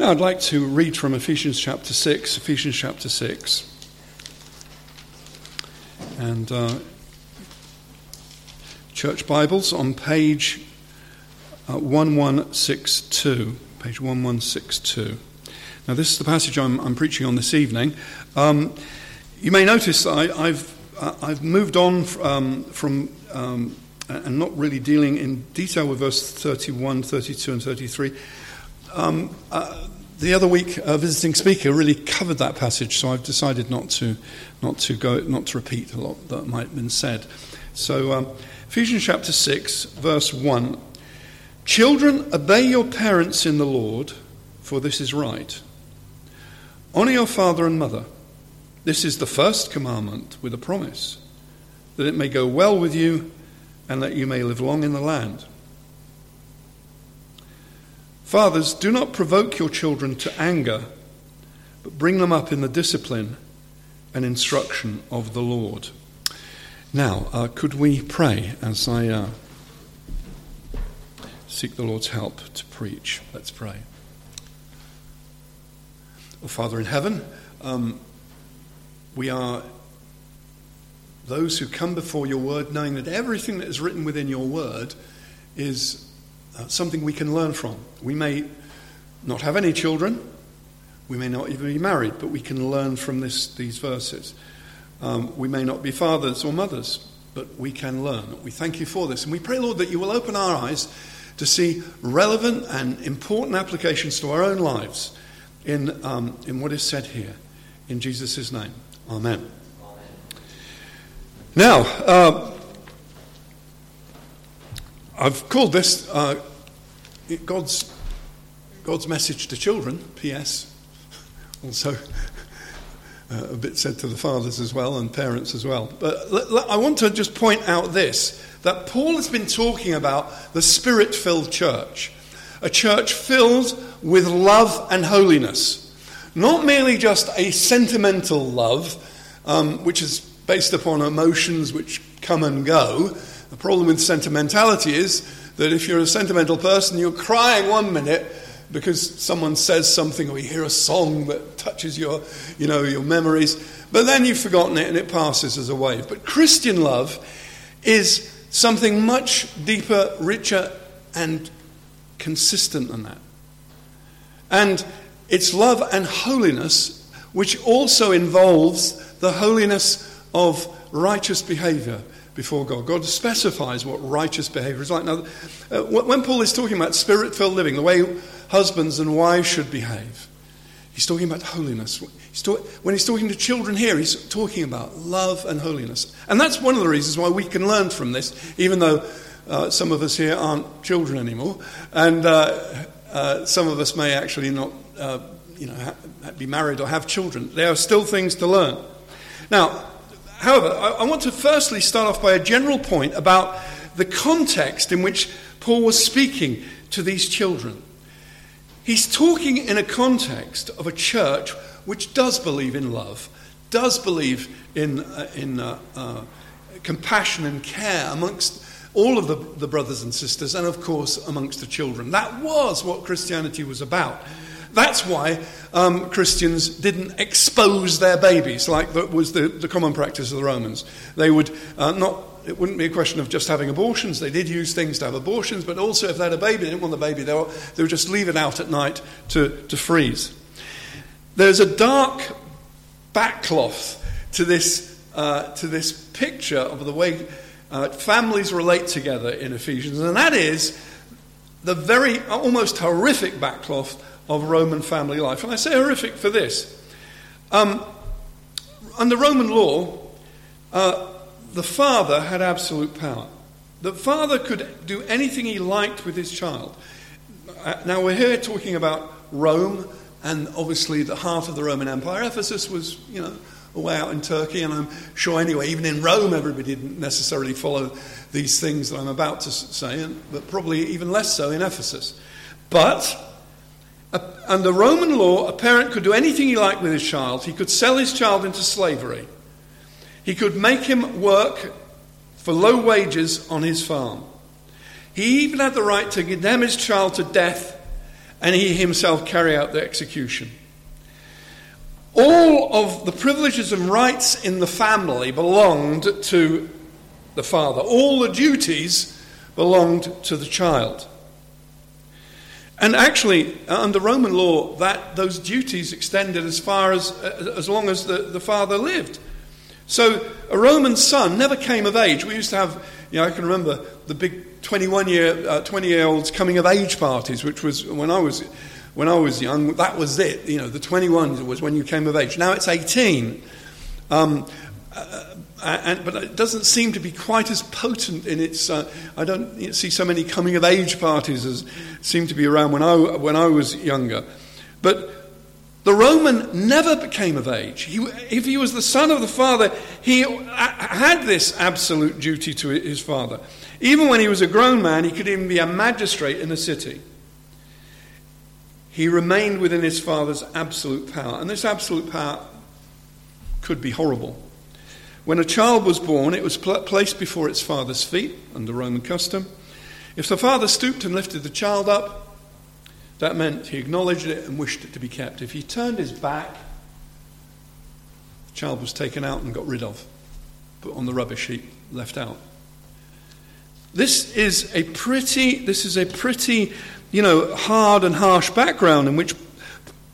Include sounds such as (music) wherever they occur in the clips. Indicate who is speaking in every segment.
Speaker 1: Now, I'd like to read from Ephesians chapter 6, Ephesians chapter 6. And uh, Church Bibles on page uh, 1162. Page 1162. Now, this is the passage I'm, I'm preaching on this evening. Um, you may notice I, have uh, I've moved on um, from um, and not really dealing in detail with verse 31, 32, and 33. Um, uh, the other week, a visiting speaker really covered that passage, so I've decided not to, not to go, not to repeat a lot that might have been said. So, um, Ephesians chapter six, verse one: Children, obey your parents in the Lord, for this is right. Honor your father and mother. This is the first commandment with a promise, that it may go well with you and that you may live long in the land. Fathers, do not provoke your children to anger, but bring them up in the discipline and instruction of the Lord. Now, uh, could we pray as I uh, seek the Lord's help to preach? Let's pray. Oh, Father in heaven, um, we are those who come before your word knowing that everything that is written within your word is uh, something we can learn from. We may not have any children, we may not even be married, but we can learn from this, these verses. Um, we may not be fathers or mothers, but we can learn. We thank you for this. And we pray, Lord, that you will open our eyes to see relevant and important applications to our own lives in, um, in what is said here. In Jesus' name, amen. amen. Now, uh, I've called this uh, God's, God's message to children, P.S. Also, (laughs) uh, a bit said to the fathers as well and parents as well. But l- l- I want to just point out this that Paul has been talking about the spirit filled church, a church filled with love and holiness. Not merely just a sentimental love, um, which is based upon emotions which come and go, the problem with sentimentality is that if you're a sentimental person, you're crying one minute because someone says something or you hear a song that touches your, you know, your memories, but then you've forgotten it and it passes as a wave. But Christian love is something much deeper, richer, and consistent than that. And it's love and holiness, which also involves the holiness of righteous behavior before God. God specifies what righteous behavior is like. Now, uh, when Paul is talking about spirit filled living, the way husbands and wives should behave, he's talking about holiness. He's talk, when he's talking to children here, he's talking about love and holiness. And that's one of the reasons why we can learn from this, even though uh, some of us here aren't children anymore, and uh, uh some of us may actually not. Uh, you know, ha- be married or have children. There are still things to learn. Now, However, I, want to firstly start off by a general point about the context in which Paul was speaking to these children. He's talking in a context of a church which does believe in love, does believe in, uh, in uh, uh, compassion and care amongst all of the, the brothers and sisters, and of course amongst the children. That was what Christianity was about. That's why um, Christians didn't expose their babies like that was the, the common practice of the Romans. They would uh, not it wouldn't be a question of just having abortions. They did use things to have abortions, but also if they had a baby, they didn't want the baby, they, were, they would just leave it out at night to, to freeze. There's a dark backcloth to this, uh, to this picture of the way uh, families relate together in Ephesians, and that is the very almost horrific backcloth of Roman family life. And I say horrific for this. Um, under Roman law, uh, the father had absolute power. The father could do anything he liked with his child. Uh, now, we're here talking about Rome and obviously the heart of the Roman Empire. Ephesus was, you know, away out in Turkey, and I'm sure anyway, even in Rome, everybody didn't necessarily follow these things that I'm about to say, but probably even less so in Ephesus. But under Roman law, a parent could do anything he liked with his child. He could sell his child into slavery. He could make him work for low wages on his farm. He even had the right to condemn his child to death and he himself carry out the execution. All of the privileges and rights in the family belonged to the father, all the duties belonged to the child. And actually, under Roman law, that those duties extended as far as as long as the, the father lived. So a Roman son never came of age. We used to have, you know, I can remember the big 21 year, uh, 20 year olds coming of age parties, which was when I was when I was young, that was it. You know, the 21 was when you came of age. Now it's 18. Um, uh, and, but it doesn't seem to be quite as potent in its. Uh, I don't see so many coming of age parties as seemed to be around when I, when I was younger. But the Roman never became of age. He, if he was the son of the father, he had this absolute duty to his father. Even when he was a grown man, he could even be a magistrate in a city he remained within his father's absolute power. And this absolute power could be horrible. When a child was born, it was pl- placed before its father's feet under Roman custom. If the father stooped and lifted the child up, that meant he acknowledged it and wished it to be kept. If he turned his back, the child was taken out and got rid of, put on the rubbish heap, left out. This is a pretty, this is a pretty you know, hard and harsh background in which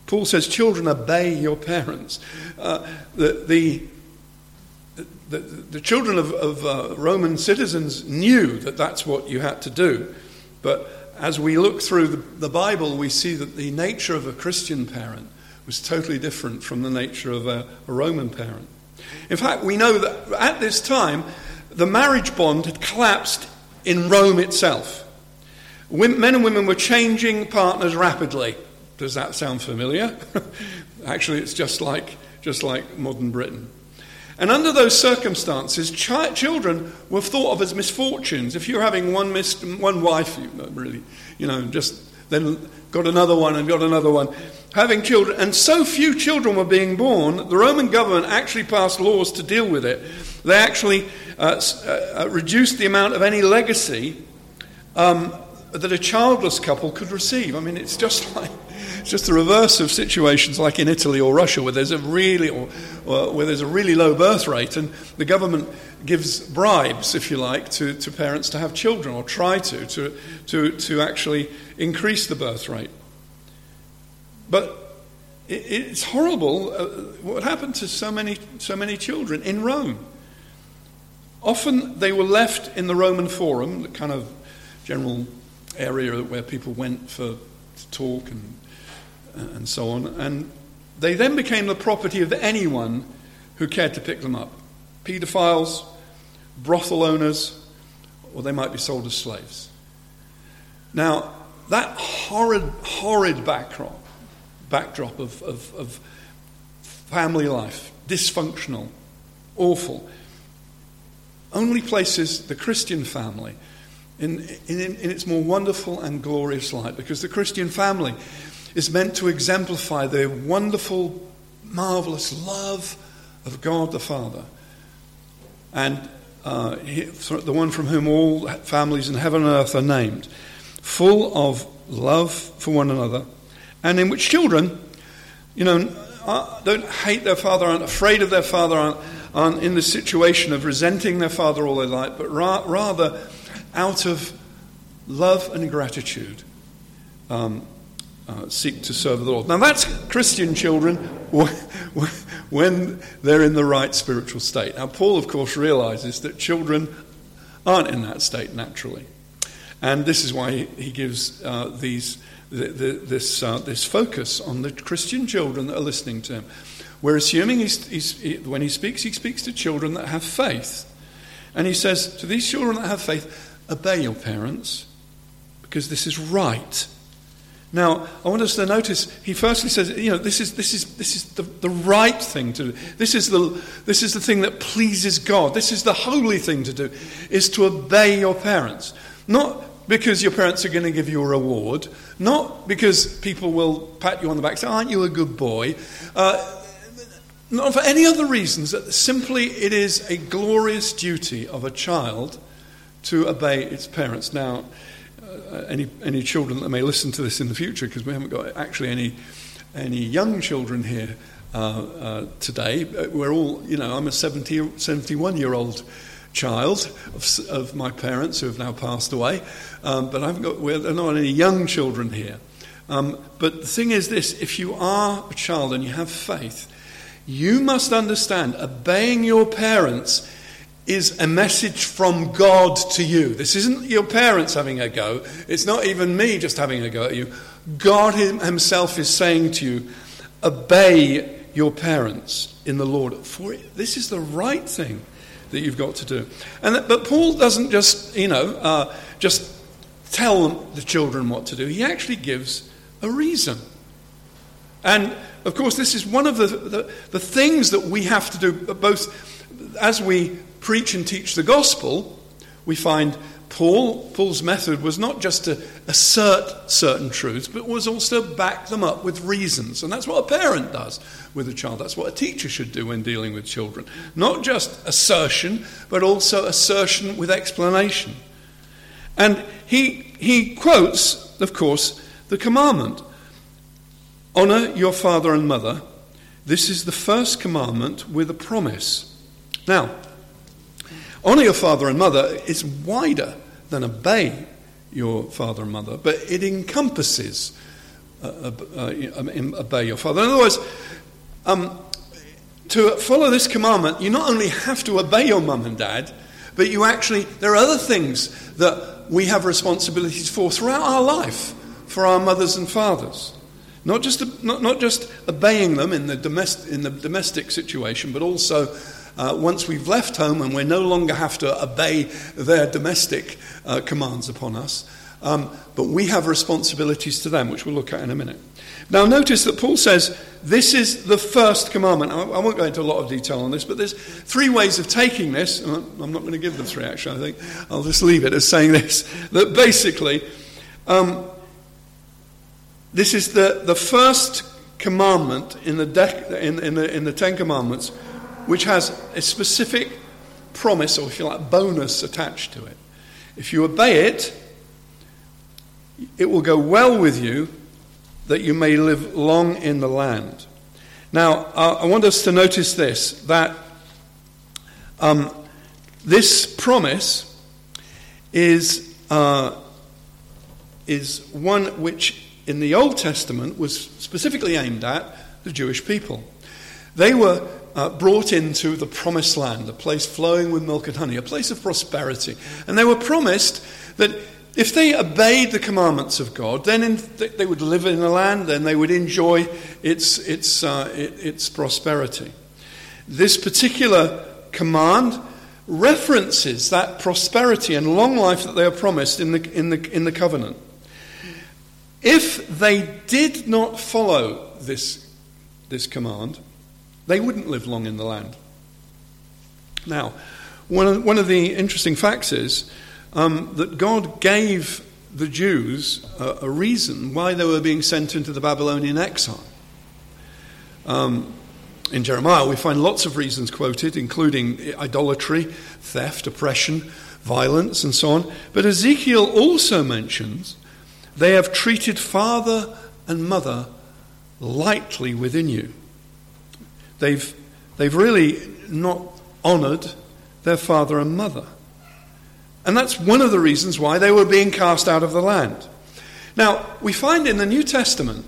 Speaker 1: Paul says, Children, obey your parents. Uh, the, the, the, the, children of, of uh, Roman citizens knew that that's what you had to do. But as we look through the, the Bible, we see that the nature of a Christian parent was totally different from the nature of a, a Roman parent. In fact, we know that at this time, the marriage bond had collapsed in Rome itself. Men and women were changing partners rapidly. Does that sound familiar? (laughs) Actually, it's just like, just like modern Britain. And under those circumstances, chi- children were thought of as misfortunes. If you're having one, mis- one wife, you really, you know, just then got another one and got another one, having children, and so few children were being born, the Roman government actually passed laws to deal with it. They actually uh, uh, uh reduced the amount of any legacy um, that a childless couple could receive. I mean, it's just (laughs) like it's just the reverse of situations like in Italy or Russia, where there's a really or, or where there's a really low birth rate, and the government gives bribes, if you like, to, to parents to have children or try to, to to to actually increase the birth rate. But it, it's horrible uh, what happened to so many so many children in Rome. Often they were left in the Roman Forum, the kind of general area where people went for to talk and, and so on. And they then became the property of anyone who cared to pick them up paedophiles, brothel owners, or they might be sold as slaves. Now, that horrid, horrid backdrop, backdrop of, of, of family life, dysfunctional, awful, only places the Christian family in, in, in its more wonderful and glorious light because the Christian family is meant to exemplify the wonderful, marvelous love of God the Father. And uh, the one from whom all families in heaven and earth are named, full of love for one another, and in which children, you know, don't hate their father, aren't afraid of their father, aren't, aren't in the situation of resenting their father all their life, but ra- rather out of love and gratitude, um, uh, seek to serve the Lord. Now, that's Christian children when they're in the right spiritual state. Now, Paul, of course, realizes that children aren't in that state naturally. And this is why he gives uh, these, the, the, this, uh, this focus on the Christian children that are listening to him. We're assuming he's, he's, he, when he speaks, he speaks to children that have faith. And he says, to these children that have faith, obey your parents because this is right. Now, I want us to notice he firstly says, you know, this is, this is, this is the, the right thing to do. This is, the, this is the thing that pleases God. This is the holy thing to do, is to obey your parents. Not because your parents are going to give you a reward, not because people will pat you on the back say, aren't you a good boy? Uh, not for any other reasons. Simply, it is a glorious duty of a child to obey its parents. Now, uh, any, any children that may listen to this in the future, because we haven't got actually any, any young children here uh, uh, today. We're all, you know, I'm a 70, 71 year old child of, of, my parents who have now passed away, um, but I've got, there are not any young children here. Um, but the thing is this if you are a child and you have faith, you must understand obeying your parents is a message from God to you. This isn't your parents having a go. It's not even me just having a go at you. God Himself is saying to you, obey your parents in the Lord. For this is the right thing that you've got to do. And that, but Paul doesn't just, you know, uh, just tell the children what to do. He actually gives a reason. And of course, this is one of the, the, the things that we have to do, both as we preach and teach the gospel, we find Paul, Paul's method was not just to assert certain truths, but was also back them up with reasons. And that's what a parent does with a child. That's what a teacher should do when dealing with children. Not just assertion, but also assertion with explanation. And he, he quotes, of course, the commandment Honor your father and mother. This is the first commandment with a promise. Now, honor your father and mother is wider than obey your father and mother, but it encompasses uh, uh, uh, obey your father. In other words, um, to follow this commandment, you not only have to obey your mum and dad, but you actually, there are other things that we have responsibilities for throughout our life for our mothers and fathers. Not just, not, not just obeying them in the, domestic, in the domestic situation, but also uh, once we've left home and we no longer have to obey their domestic uh, commands upon us. Um, but we have responsibilities to them, which we'll look at in a minute. Now, notice that Paul says this is the first commandment. I, I won't go into a lot of detail on this, but there's three ways of taking this. I'm not going to give them three, actually. I think I'll just leave it as saying this (laughs) that basically, um, this is the, the first commandment in the, de- in, in, the, in the Ten Commandments which has a specific promise, or if you like, bonus attached to it. If you obey it, it will go well with you that you may live long in the land. Now, I want us to notice this that um, this promise is, uh, is one which in the Old Testament was specifically aimed at the Jewish people. They were uh, brought into the promised land, a place flowing with milk and honey, a place of prosperity. And they were promised that if they obeyed the commandments of God, then in, they would live in the land, then they would enjoy its, its, uh, its prosperity. This particular command references that prosperity and long life that they are promised in the, in the, in the covenant. If they did not follow this, this command, they wouldn't live long in the land. Now, one of, one of the interesting facts is um, that God gave the Jews a, a, reason why they were being sent into the Babylonian exile. Um, in Jeremiah, we find lots of reasons quoted, including idolatry, theft, oppression, violence, and so on. But Ezekiel also mentions they have treated father and mother lightly within you. They've, they've really not honored their father and mother. And that's one of the reasons why they were being cast out of the land. Now, we find in the New Testament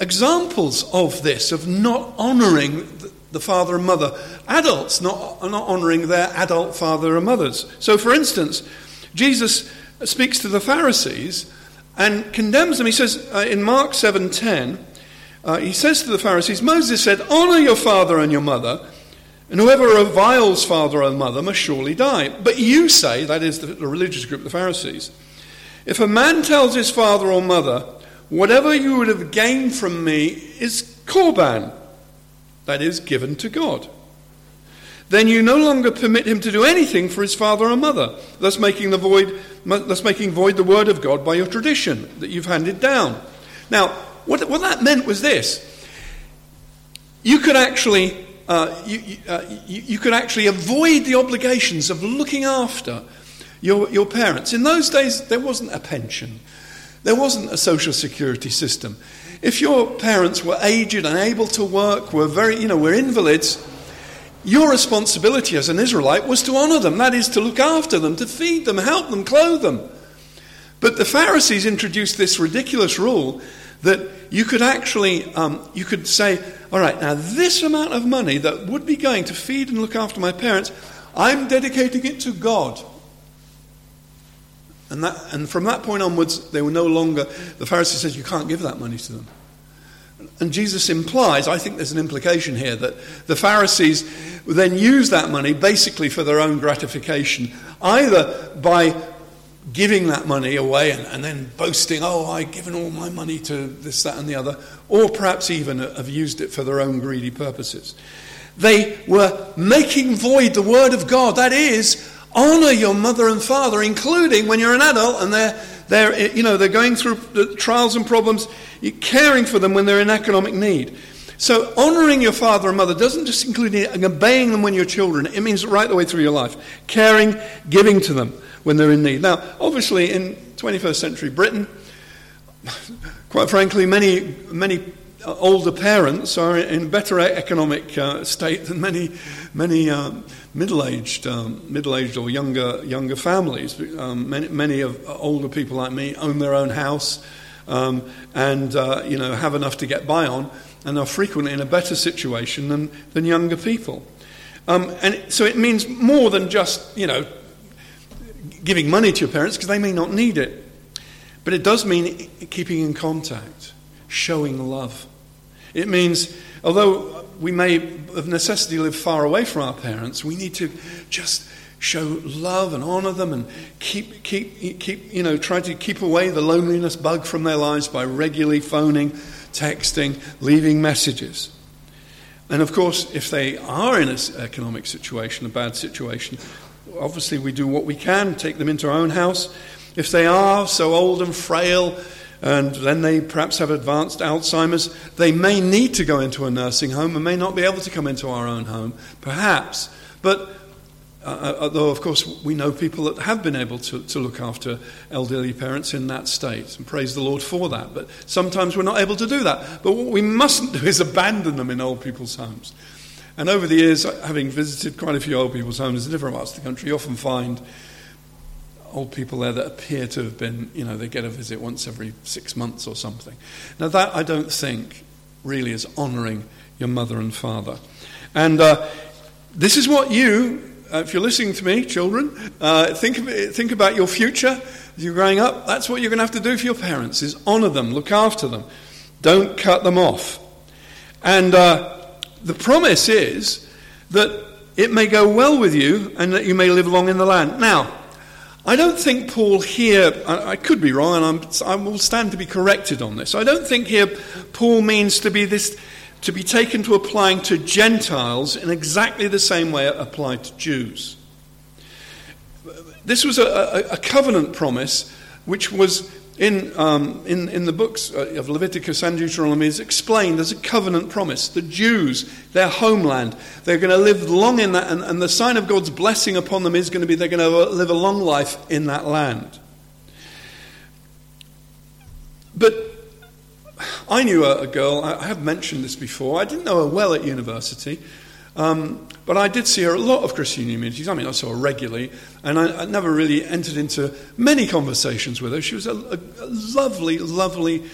Speaker 1: examples of this, of not honoring the father and mother. Adults not, not honoring their adult father and mothers. So, for instance, Jesus speaks to the Pharisees and condemns them. He says uh, in Mark 7:10, uh, he says to the Pharisees, Moses said, "Honor your father and your mother, and whoever reviles father or mother must surely die." But you say, that is the, the religious group, the Pharisees, if a man tells his father or mother, "Whatever you would have gained from me is korban," that is given to God then you no longer permit him to do anything for his father or mother, thus making, the void, thus making void the word of God by your tradition that you've handed down. Now, what, what that meant was this you could actually. Uh, you, uh, you, you could actually avoid the obligations of looking after your, your parents. In those days, there wasn't a pension, there wasn't a social security system. If your parents were aged, and able to work, were very, you know, were invalids, your responsibility as an Israelite was to honor them. That is, to look after them, to feed them, help them, clothe them. But the Pharisees introduced this ridiculous rule that you could actually um, you could say, all right, now this amount of money that would be going to feed and look after my parents, I'm dedicating it to God. And, that, and from that point onwards, they were no longer, the Pharisee says, you can't give that money to them. And Jesus implies, I think there's an implication here, that the Pharisees then use that money basically for their own gratification, either by giving that money away and, and, then boasting, oh, I've given all my money to this, that, and the other, or perhaps even have used it for their own greedy purposes. They were making void the word of God. That is, honor your mother and father, including when you're an adult and they're, they're, you know, they're going through the trials and problems, caring for them when they're in economic need. So, honoring your father and mother doesn't just include obeying them when you're children, it means right the way through your life. Caring, giving to them when they're in need. Now, obviously, in 21st century Britain, quite frankly, many, many older parents are in a better economic uh, state than many, many um, middle-aged, um, middle-aged or younger, younger families. Um, many, many of older people like me own their own house um, and uh, you know have enough to get by on, and are frequently in a better situation than, than younger people. Um, and so it means more than just you know giving money to your parents because they may not need it. But it does mean keeping in contact, showing love. It means, although we may of necessity live far away from our parents, we need to just show love and honor them and keep, keep, keep, you know, try to keep away the loneliness bug from their lives by regularly phoning, texting, leaving messages. And of course, if they are in an economic situation, a bad situation, obviously we do what we can, take them into our own house. If they are so old and frail, and then they perhaps have advanced Alzheimer's, they may need to go into a nursing home and may not be able to come into our own home, perhaps. But uh, although, of course, we know people that have been able to, to look after elderly parents in that state, and praise the Lord for that. But sometimes we're not able to do that. But what we mustn't do is abandon them in old people's homes. And over the years, having visited quite a few old people's homes in different parts of the country, you often find old people there that appear to have been, you know, they get a visit once every six months or something. Now, that I don't think really is honouring your mother and father. And uh, this is what you, uh, if you're listening to me, children, uh, think, think about your future as you're growing up. That's what you're going to have to do for your parents, is honour them, look after them. Don't cut them off. And uh, the promise is that it may go well with you and that you may live long in the land. Now, I don't think Paul here, I, I could be wrong, and I'm, I will stand to be corrected on this. I don't think here Paul means to be this, to be taken to applying to Gentiles in exactly the same way it applied to Jews. This was a, a, a covenant promise which was in, um, in, in the books uh, of Leviticus and Deuteronomy is explained as a covenant promise. The Jews, their homeland, they're going to live long in that, and, and the sign of God's blessing upon them is going to be they're going to live a long life in that land. But I knew a, a girl, I have mentioned this before, I didn't know her well at university. Um, but I did see her a lot of Christian communities. I mean, I saw her regularly, and I, I never really entered into many conversations with her. She was a, a, a lovely, lovely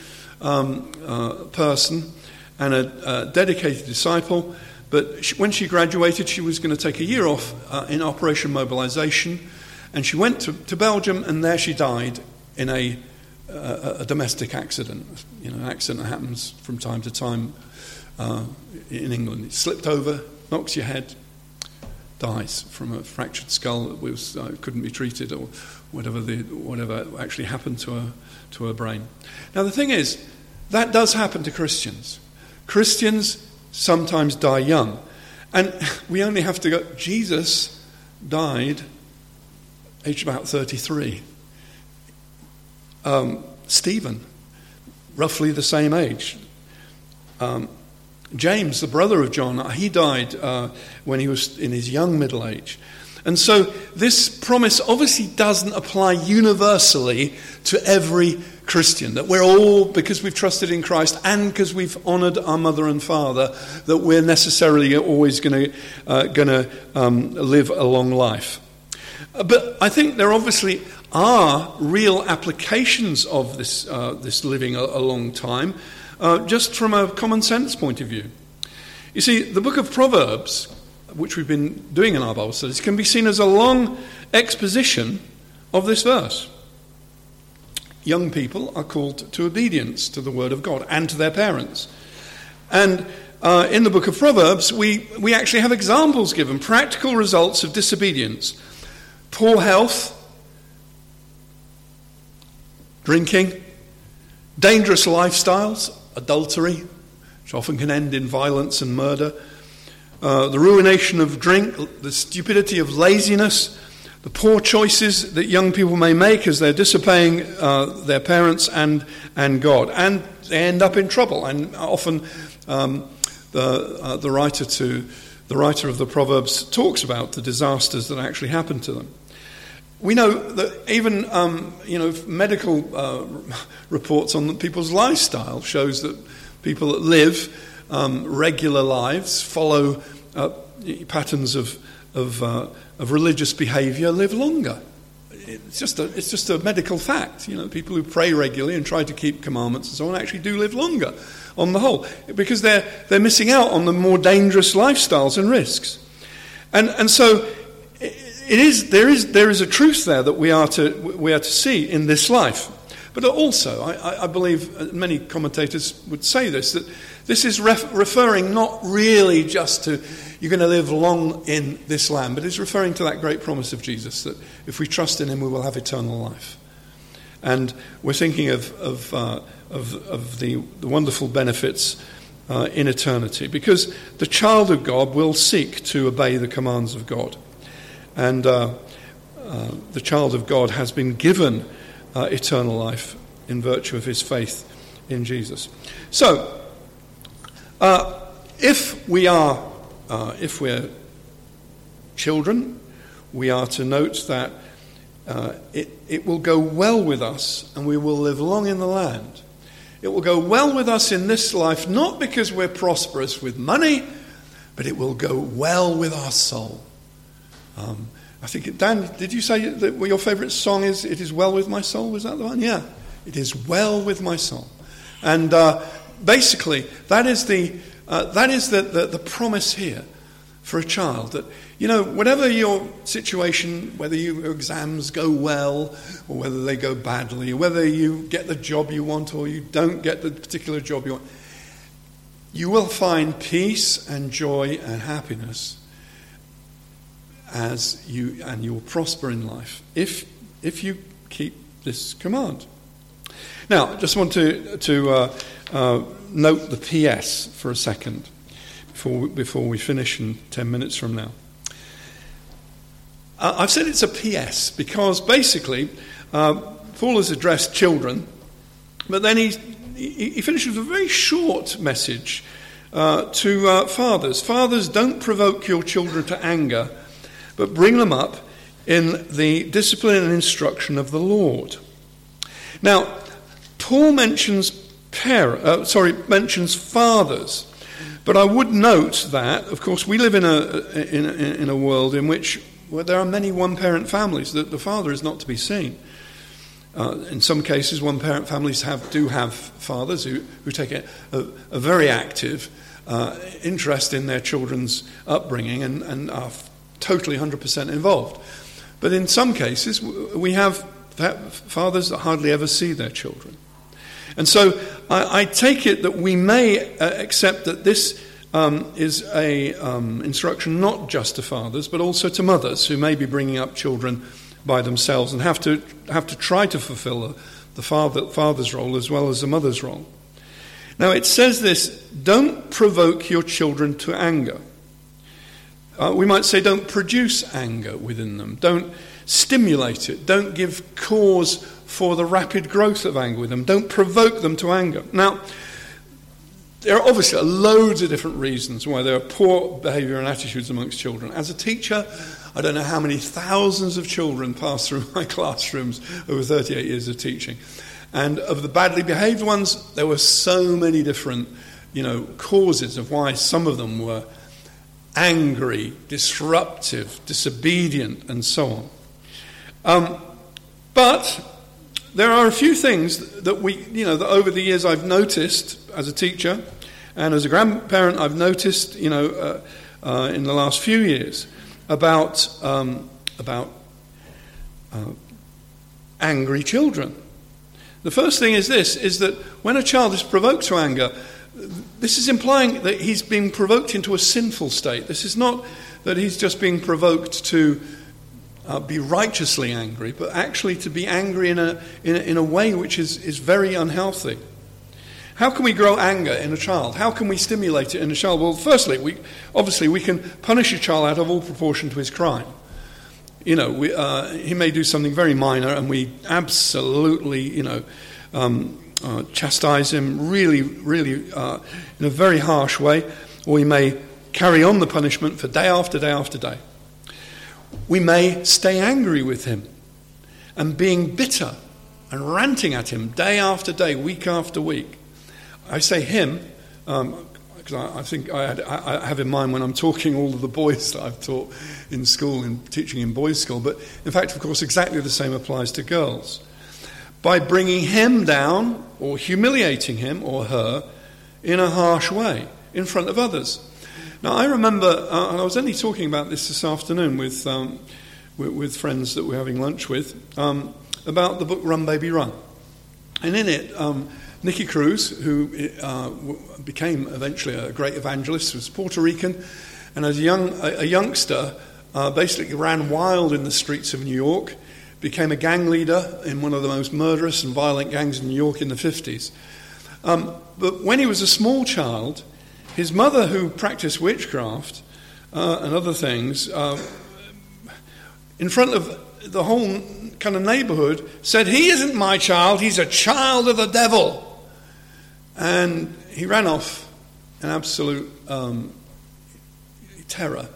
Speaker 1: um, uh, person and a, a, dedicated disciple. But she, when she graduated, she was going to take a year off uh, in Operation Mobilization, and she went to, to Belgium, and there she died in a, a, domestic accident. You know, an accident happens from time to time uh, in England. It slipped over, knocks your head, dies from a fractured skull that was, uh, couldn't be treated or whatever, the, whatever actually happened to her, to her brain. Now, the thing is, that does happen to Christians. Christians sometimes die young. And (laughs) we only have to go, Jesus died aged about 33. Um, Stephen, roughly the same age. Um, James, the brother of John, he died uh, when he was in his young middle age. And so this promise obviously doesn't apply universally to every Christian. That we're all, because we've trusted in Christ and because we've honoured our mother and father, that we're necessarily always going to uh, gonna, um, live a long life. But I think there obviously are real applications of this, uh, this living a, a, long time, uh, just from a common sense point of view. You see, the book of Proverbs which we've been doing in our Bible studies, can be seen as a long exposition of this verse. Young people are called to obedience to the Word of God and to their parents. And uh, in the book of Proverbs, we, we actually have examples given, practical results of disobedience poor health, drinking, dangerous lifestyles, adultery, which often can end in violence and murder uh, the ruination of drink, the stupidity of laziness, the poor choices that young people may make as they're disobeying uh, their parents and, and God. And they end up in trouble. And often um, the, uh, the, writer to, the writer of the Proverbs talks about the disasters that actually happen to them. We know that even um, you know, medical uh, reports on people's lifestyle shows that people that live um, regular lives, follow uh, patterns of, of, uh, of religious behavior live longer. It's just, a, it's just a medical fact. You know, people who pray regularly and try to keep commandments and so on actually do live longer on the whole because they're, they're missing out on the more dangerous lifestyles and risks. And, and so it is, there, is, there is a truth there that we are, to, we are to see in this life. But also, I, I believe many commentators would say this that this is ref- referring not really just to you're going to live long in this land, but it's referring to that great promise of Jesus that if we trust in Him, we will have eternal life. And we're thinking of, of, uh, of, of the, the, wonderful benefits uh, in eternity because the child of God will seek to obey the commands of God. And uh, uh the child of God has been given uh, eternal life in virtue of his faith in Jesus. So, uh, if we are, uh, if we're children, we are to note that uh, it, it will go well with us and we will live long in the land. It will go well with us in this life, not because we're prosperous with money, but it will go well with our soul. Um, I think, Dan, did you say that your favourite song is It Is Well With My Soul? Was that the one? Yeah. It is well with my soul. And uh, basically, that is, the, uh, that is the, the, the promise here for a child that, you know, whatever your situation, whether your exams go well or whether they go badly, or whether you get the job you want or you don't get the particular job you want, you will find peace and joy and happiness as you and you will prosper in life if if you keep this command. Now, I just want to to uh, uh, note the PS for a second before we, before we finish in ten minutes from now. Uh, I've said it's a PS because basically uh, Paul has addressed children, but then he he finishes with a very short message uh, to uh, fathers. Fathers, don't provoke your children to anger but bring them up in the discipline and instruction of the Lord. Now, Paul mentions par- uh, sorry mentions fathers, but I would note that, of course, we live in a in in a world in which well, there are many one-parent families that the father is not to be seen. Uh, in some cases, one-parent families have do have fathers who who take a, a, a very active uh, interest in their children's upbringing and, and are totally 100% involved. But in some cases, we have fathers that hardly ever see their children. And so I, I take it that we may uh, accept that this um, is a um, instruction not just to fathers, but also to mothers who may be bringing up children by themselves and have to, have to try to fulfill the, the father, father's role as well as the mother's role. Now it says this don't provoke your children to anger. Uh, we might say, don't produce anger within them. Don't stimulate it. Don't give cause for the rapid growth of anger with them. Don't provoke them to anger. Now, there are obviously loads of different reasons why there are poor behaviour and attitudes amongst children. As a teacher, I don't know how many thousands of children pass through (laughs) my classrooms over 38 years of teaching. And of the badly behaved ones, there were so many different, you know, causes of why some of them were angry, disruptive, disobedient, and so on. Um, but there are a few things that we, you know, that over the years I've noticed as a teacher and as a grandparent, I've noticed, you know, uh, uh, in the last few years about um, about uh, angry children. The first thing is this: is that when a child is provoked to anger, this is implying that he's being provoked into a sinful state. This is not that he's just being provoked to uh, be righteously angry, but actually to be angry in a, in a, in a way which is, is very unhealthy. How can we grow anger in a child? How can we stimulate it in a child? Well, firstly, we, obviously, we can punish a child out of all proportion to his crime. You know, we, uh, he may do something very minor, and we absolutely, you know, um, uh, chastise him really, really uh, in a very harsh way, or we may carry on the punishment for day after day after day. We may stay angry with him and being bitter and ranting at him day after day, week after week. I say him because um, I, I, think I, had, I, have in mind when I'm talking all of the boys that I've taught in school and teaching in boys' school. But in fact, of course, exactly the same applies to girls. By bringing him down or humiliating him or her in a harsh way in front of others. Now, I remember, uh, and I was only talking about this this afternoon with, um, with, with, friends that we're having lunch with, um, about the book Run Baby Run. And in it, um, Nicky Cruz, who uh, became eventually a great evangelist, was Puerto Rican, and as a, young, a, a youngster, uh, basically ran wild in the streets of New York, became a gang leader in one of the most murderous and violent gangs in New York in the 50s. Um, but when he was a small child, his mother, who practiced witchcraft uh, and other things, uh, in front of the whole kind of neighborhood, said, He isn't my child, he's a child of the devil. And he ran off in absolute um, terror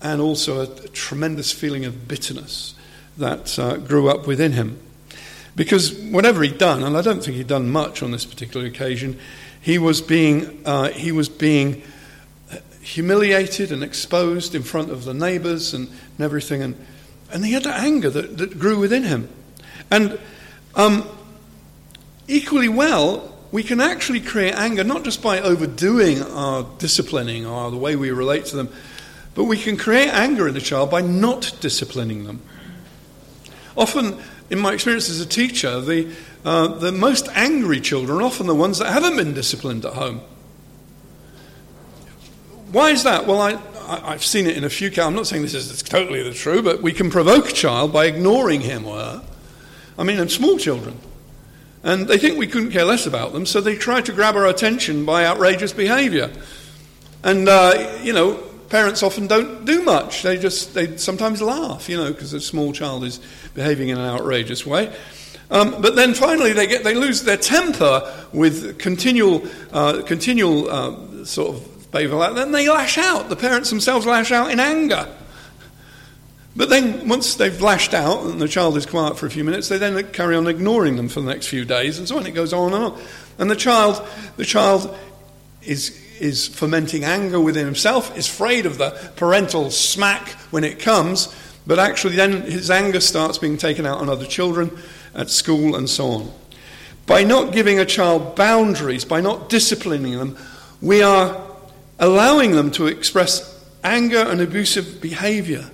Speaker 1: and also a, a, tremendous feeling of bitterness that uh, grew up within him. Because whatever he'd done, and I don't think he'd done much on this particular occasion, he was being, uh, he was being humiliated and exposed in front of the neighbors and, and everything. And, and he had that anger that, that grew within him. And um, equally well, we can actually create anger not just by overdoing our disciplining or the way we relate to them, but we can create anger in a child by not disciplining them. Often, in my experience as a teacher, the, uh, the most angry children are often the ones that haven't been disciplined at home. Why is that? Well, I, I, have seen it in a few cases. I'm not saying this is totally the true, but we can provoke a child by ignoring him or her. I mean, and small children. And they think we couldn't care less about them, so they try to grab our attention by outrageous behavior. And, uh, you know, parents often don't do much. They just, they sometimes laugh, you know, because a small child is behaving in an outrageous way. Um, but then finally they, get, they lose their temper with continual, uh, continual uh, sort of behavior like. Then they lash out. The parents themselves lash out in anger. But then, once they've lashed out and the child is quiet for a few minutes, they then carry on ignoring them for the next few days, and so on. It goes on and on. And the child, the child is, is fomenting anger within himself, is afraid of the parental smack when it comes, but actually then his anger starts being taken out on other children at school and so on. By not giving a child boundaries, by not disciplining them, we are allowing them to express anger and abusive behavior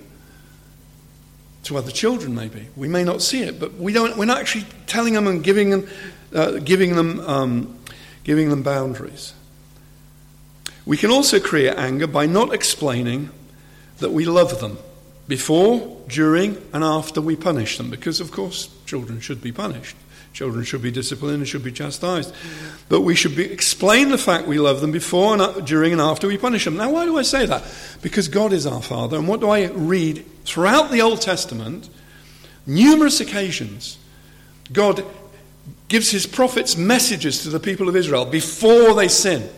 Speaker 1: to other children, maybe. We may not see it, but we don't, we're not actually telling them and giving them, uh, giving them, um, giving them boundaries. We can also create anger by not explaining that we love them before, during, and after we punish them, because, of course, children should be punished. Children should be disciplined and should be chastised. But we should be, explain the fact we love them before and uh, during and after we punish them. Now, why do I say that? Because God is our Father. And what do I read throughout the Old Testament? Numerous occasions, God gives his prophets messages to the people of Israel before they sin.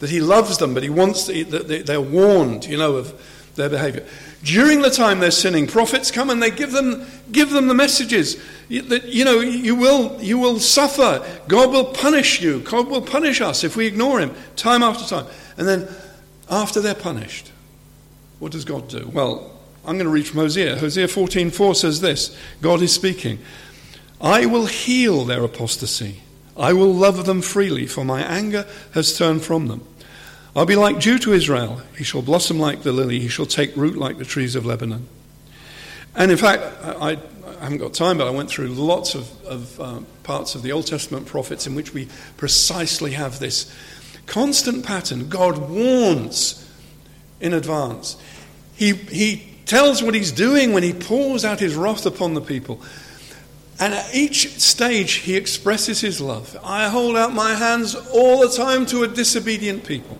Speaker 1: That he loves them, but he wants that they're warned, you know, of their behavior. During the time they're sinning, prophets come and they give them, give them the messages that, you know, you will, you will suffer. God will punish you. God will punish us if we ignore him, time after time. And then, after they're punished, what does God do? Well, I'm going to read from Hosea. Hosea 14:4 says this God is speaking. I will heal their apostasy. I will love them freely, for my anger has turned from them. I'll be like dew to Israel. He shall blossom like the lily. He shall take root like the trees of Lebanon. And in fact, I, I haven't got time, but I went through lots of, of uh, parts of the Old Testament prophets in which we precisely have this constant pattern. God warns in advance. He, he tells what he's doing when he pours out his wrath upon the people. And at each stage, he expresses his love. I hold out my hands all the time to a disobedient people.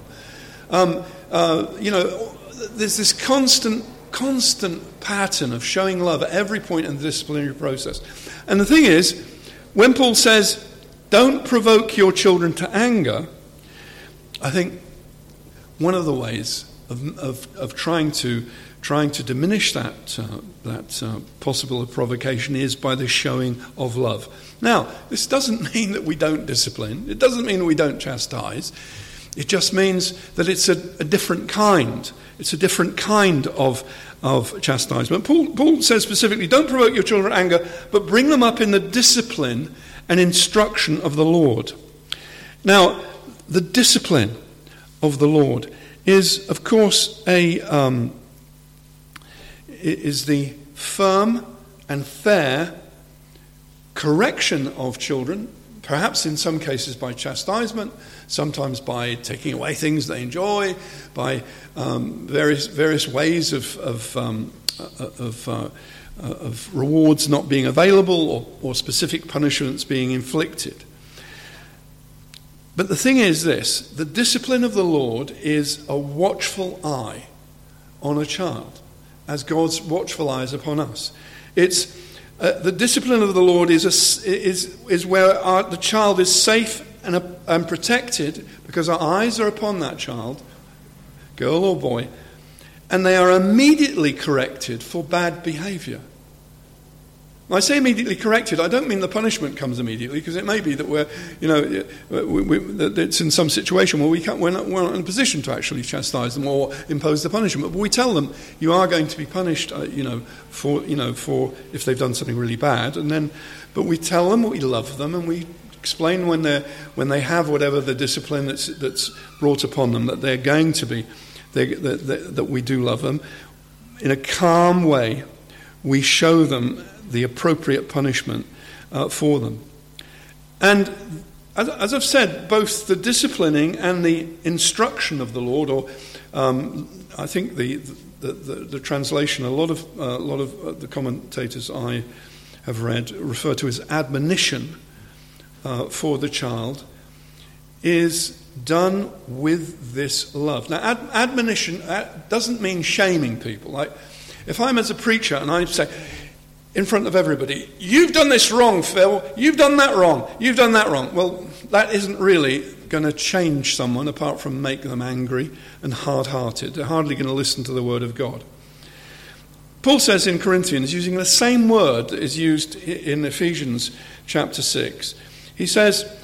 Speaker 1: Um, uh, you know, there's this constant, constant pattern of showing love at every point in the disciplinary process. And the thing is, when Paul says, don't provoke your children to anger, I think one of the ways of, of, of trying to trying to diminish that, uh, that uh, possible provocation is by the showing of love. Now, this doesn't (laughs) mean that we don't discipline, it doesn't mean we don't chastise. It just means that it's a, a different kind. It's a different kind of, of chastisement. Paul, Paul says specifically don't provoke your children to anger, but bring them up in the discipline and instruction of the Lord. Now, the discipline of the Lord is, of course, a, um, is the firm and fair correction of children, perhaps in some cases by chastisement, sometimes by taking away things they enjoy, by um, various, various ways of, of, um, uh, of, uh, uh, of, rewards not being available or, or specific punishments being inflicted. But the thing is this the discipline of the Lord is a watchful eye on a child, as God's watchful eyes upon us. It's uh, the discipline of the Lord is, a, is, is where our, the child is safe and, uh, and protected because our eyes are upon that child, girl or boy, and they are immediately corrected for bad behavior. I say immediately corrected, I don't mean the punishment comes immediately, because it may be that we're, you know, we, we, that it's in some situation where we can't, we're, not, we're not in a position to actually chastise them or impose the punishment. But we tell them, you are going to be punished, uh, you know, for, you know, for if they've done something really bad. And then, but we tell them we love them and we explain when, they when they have whatever the discipline that's, that's brought upon them that they're going to be, they, that, that, that we do love them. In a calm way, we show them the appropriate punishment uh, for them. And as, as, I've said, both the disciplining and the instruction of the Lord, or um, I think the, the, the, the, translation, a lot of, uh, a lot of uh, the commentators I have read refer to as admonition uh, for the child is done with this love. Now, ad- admonition doesn't mean shaming people. Like, if I'm as a preacher and I say, in front of everybody, you've done this wrong, Phil, you've done that wrong, you've done that wrong. Well, that isn't really going to change someone apart from make them angry and hard hearted. They're hardly going to listen to the word of God. Paul says in Corinthians, using the same word that is used in Ephesians chapter 6, he says,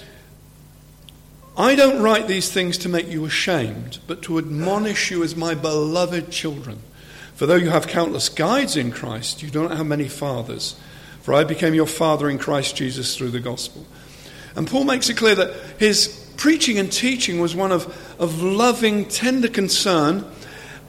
Speaker 1: I don't write these things to make you ashamed, but to admonish you as my beloved children. For though you have countless guides in Christ, you don't have many fathers. For I became your father in Christ Jesus through the gospel. And Paul makes it clear that his preaching and teaching was one of, of loving, tender concern,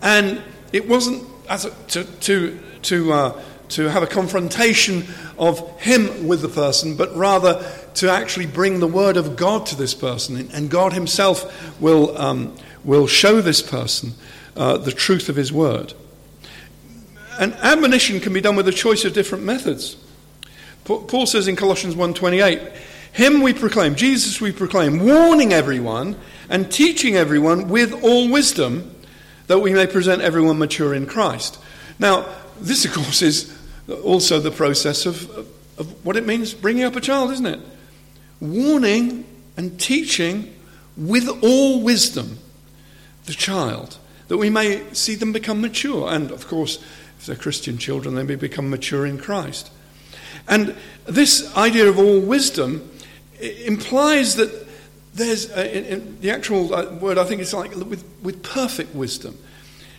Speaker 1: and it wasn't as a, to, to, to, uh, to have a confrontation of him with the person, but rather to actually bring the word of God to this person. And God himself will, um, will show this person uh, the truth of his word. And admonition can be done with a choice of different methods. Paul says in Colossians 1:28, "Him we proclaim, Jesus we proclaim, warning everyone and teaching everyone with all wisdom, that we may present everyone mature in Christ." Now, this of course is also the process of, of what it means bringing up a child, isn't it? Warning and teaching with all wisdom. the child, that we may see them become mature. And of course, if they're Christian children, they may become mature in Christ. And this idea of all wisdom implies that there's in, in the actual uh, word, I think it's like with, with perfect wisdom,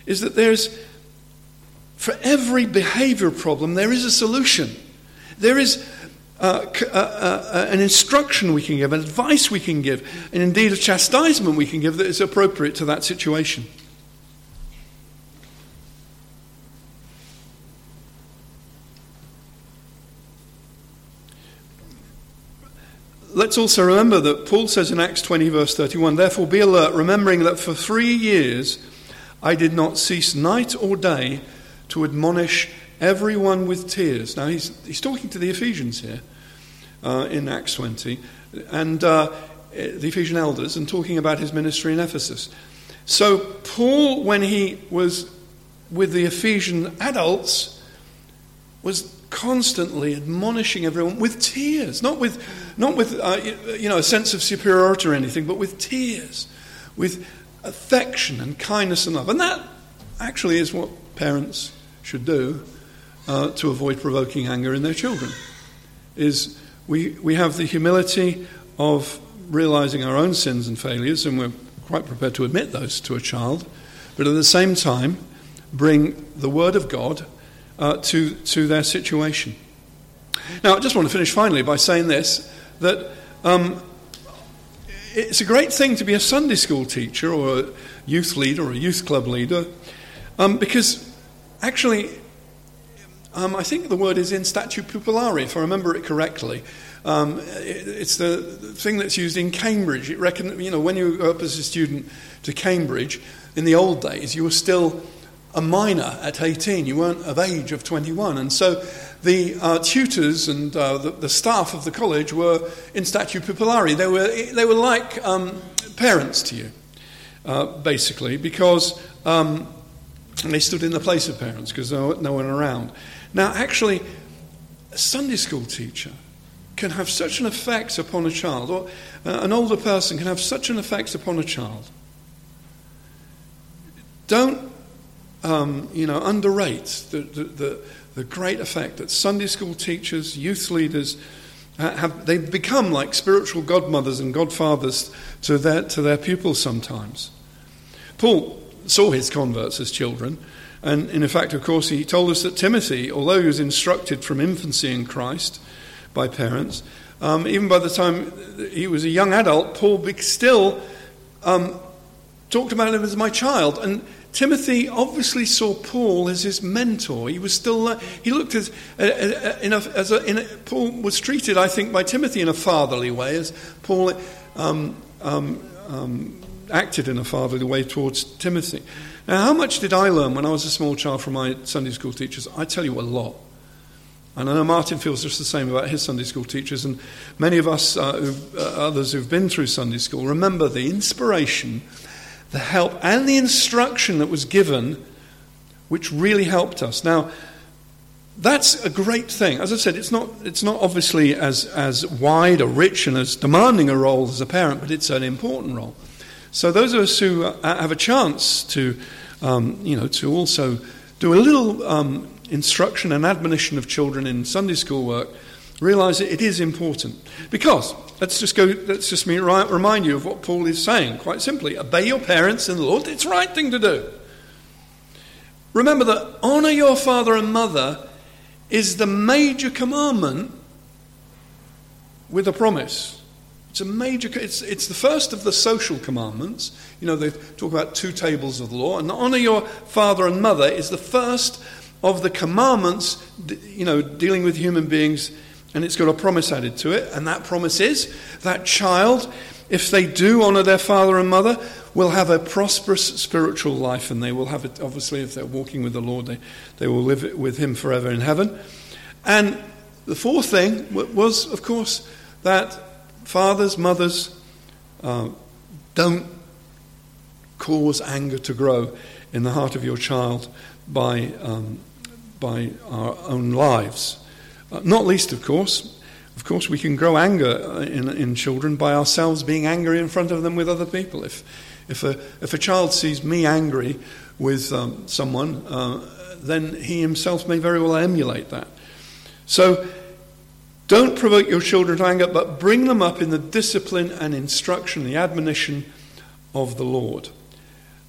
Speaker 1: is that there's for every behavior problem, there is a solution. There is uh, uh, uh, an instruction we can give, an advice we can give, and indeed a chastisement we can give that is appropriate to that situation. Let's also remember that Paul says in Acts 20, verse 31, Therefore be alert, remembering that for three years I did not cease night or day to admonish everyone with tears. Now, he's, he's talking to the Ephesians here uh, in Acts 20, and uh, the Ephesian elders, and talking about his ministry in Ephesus. So, Paul, when he was with the Ephesian adults, was constantly admonishing everyone with tears, not with, not with uh, you know, a sense of superiority or anything, but with tears, with affection and kindness and love. And that actually is what parents should do uh, to avoid provoking anger in their children. Is we, we have the humility of realizing our own sins and failures, and we're quite prepared to admit those to a child, but at the same time, bring the Word of God uh, to, to their situation. Now, I just want to finish finally by saying this that um, it's a great thing to be a Sunday school teacher or a youth leader or a youth club leader um, because actually um, I think the word is in statu Pupillari, if I remember it correctly. Um, it, it's the thing that's used in Cambridge. It reckon, you know, when you go up as a student to Cambridge, in the old days, you were still a minor at 18. You weren't of age of 21. And so the uh, tutors and uh, the, the, staff of the college were in statu Pupillari. They were, they were like um, parents to you, uh, basically, because um, they stood in the place of parents because there was no one around. Now, actually, a Sunday school teacher can have such an effect upon a child, or uh, an older person can have such an effect upon a child. Don't, um, you know, underrate the, the, the, the, great effect that Sunday school teachers, youth leaders, have. They become like spiritual godmothers and godfathers to their, to their pupils sometimes. Paul saw his converts as children. And in fact, of course, he told us that Timothy, although he was instructed from infancy in Christ by parents, um, even by the time he was a young adult, Paul still um, talked about him as my child. And Timothy obviously saw Paul as his mentor. He was still uh, he looked as uh, uh in a, as a, in a, Paul was treated, I think, by Timothy in a fatherly way, as Paul um, um, um acted in a fatherly way towards Timothy. Now, how much did I learn when I was a small child from my Sunday school teachers? I tell you a lot. And I know Martin feels just the same about his Sunday school teachers, and many of us, uh, who've, uh, others who've been through Sunday school, remember the inspiration, the help, and the instruction that was given, which really helped us. Now, that's a great thing. As I said, it's not, it's not obviously as, as wide or rich and as demanding a role as a parent, but it's an important role. So those of us who uh, have a chance to, um, you know, to also do a little um, instruction and admonition of children in Sunday school work, realize that it is important. Because let's just go. Let's just remind you of what Paul is saying. Quite simply, obey your parents in the Lord. It's the right thing to do. Remember that honor your father and mother is the major commandment with a promise. It's a major, it's, it's the first of the social commandments. You know, they talk about two tables of the law, and honor your father and mother is the first of the commandments, you know, dealing with human beings, and it's got a promise added to it, and that promise is that child, if they do honor their father and mother, will have a prosperous spiritual life, and they will have it, obviously, if they're walking with the Lord, they, they will live with Him forever in heaven. And the fourth thing was, of course, that Fathers, mothers, uh, don't cause anger to grow in the heart of your child by, um, by our own lives. Uh, not least, of course, of course, we can grow anger uh, in, in children by ourselves being angry in front of them with other people. If, If a, if a child sees me angry with um, someone, uh, then he himself may very well emulate that. So don't provoke your children to anger, but bring them up in the discipline and instruction, the admonition of the Lord.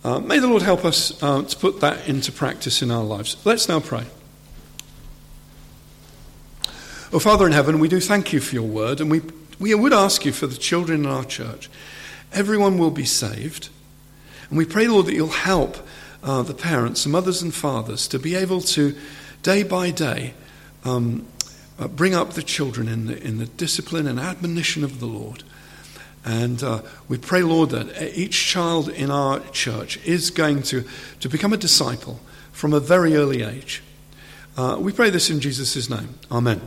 Speaker 1: Uh, may the Lord help us uh, to put that into practice in our lives. Let's now pray. Oh, Father in heaven, we do thank you for your word, and we, we would ask you for the children in our church. Everyone will be saved. And we pray, Lord, that you'll help uh, the parents, the mothers and fathers, to be able to, day by day, um, uh, bring up the children in the, in the discipline and admonition of the Lord. And uh, we pray, Lord, that each child in our church is going to, to become a disciple from a very early age. Uh, we pray this in Jesus' name. Amen.